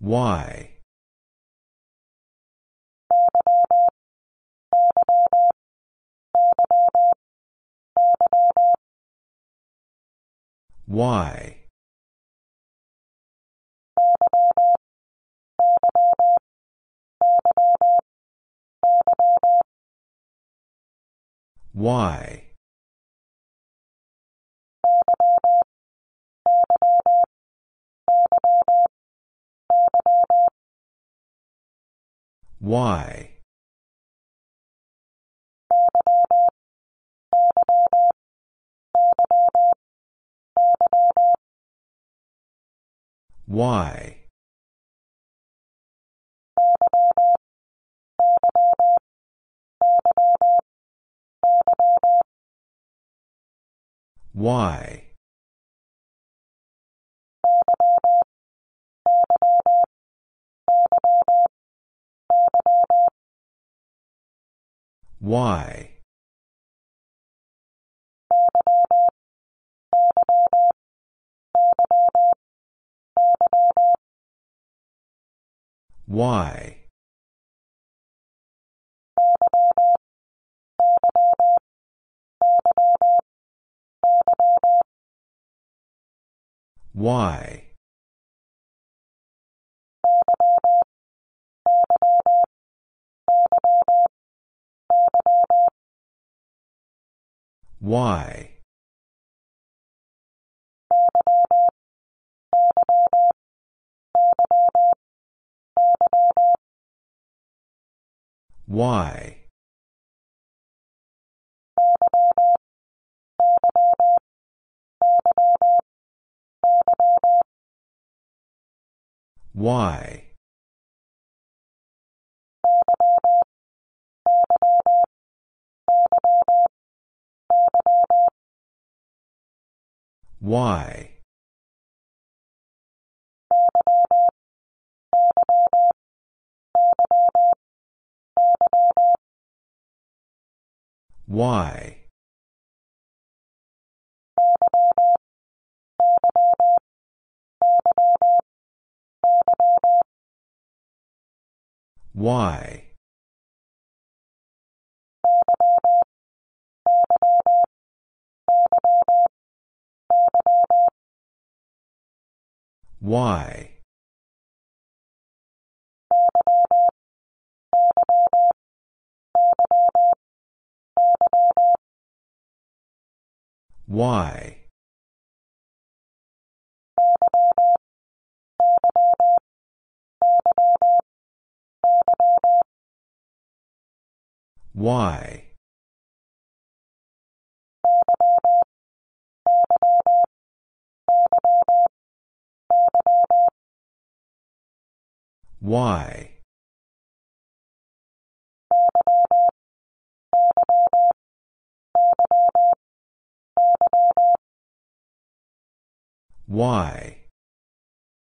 Y. Y. Y. Y. Y. Y. Y. Y. Y. Y. Y. Y. Y. Y. Y. Y. Y. Y. Y. Y.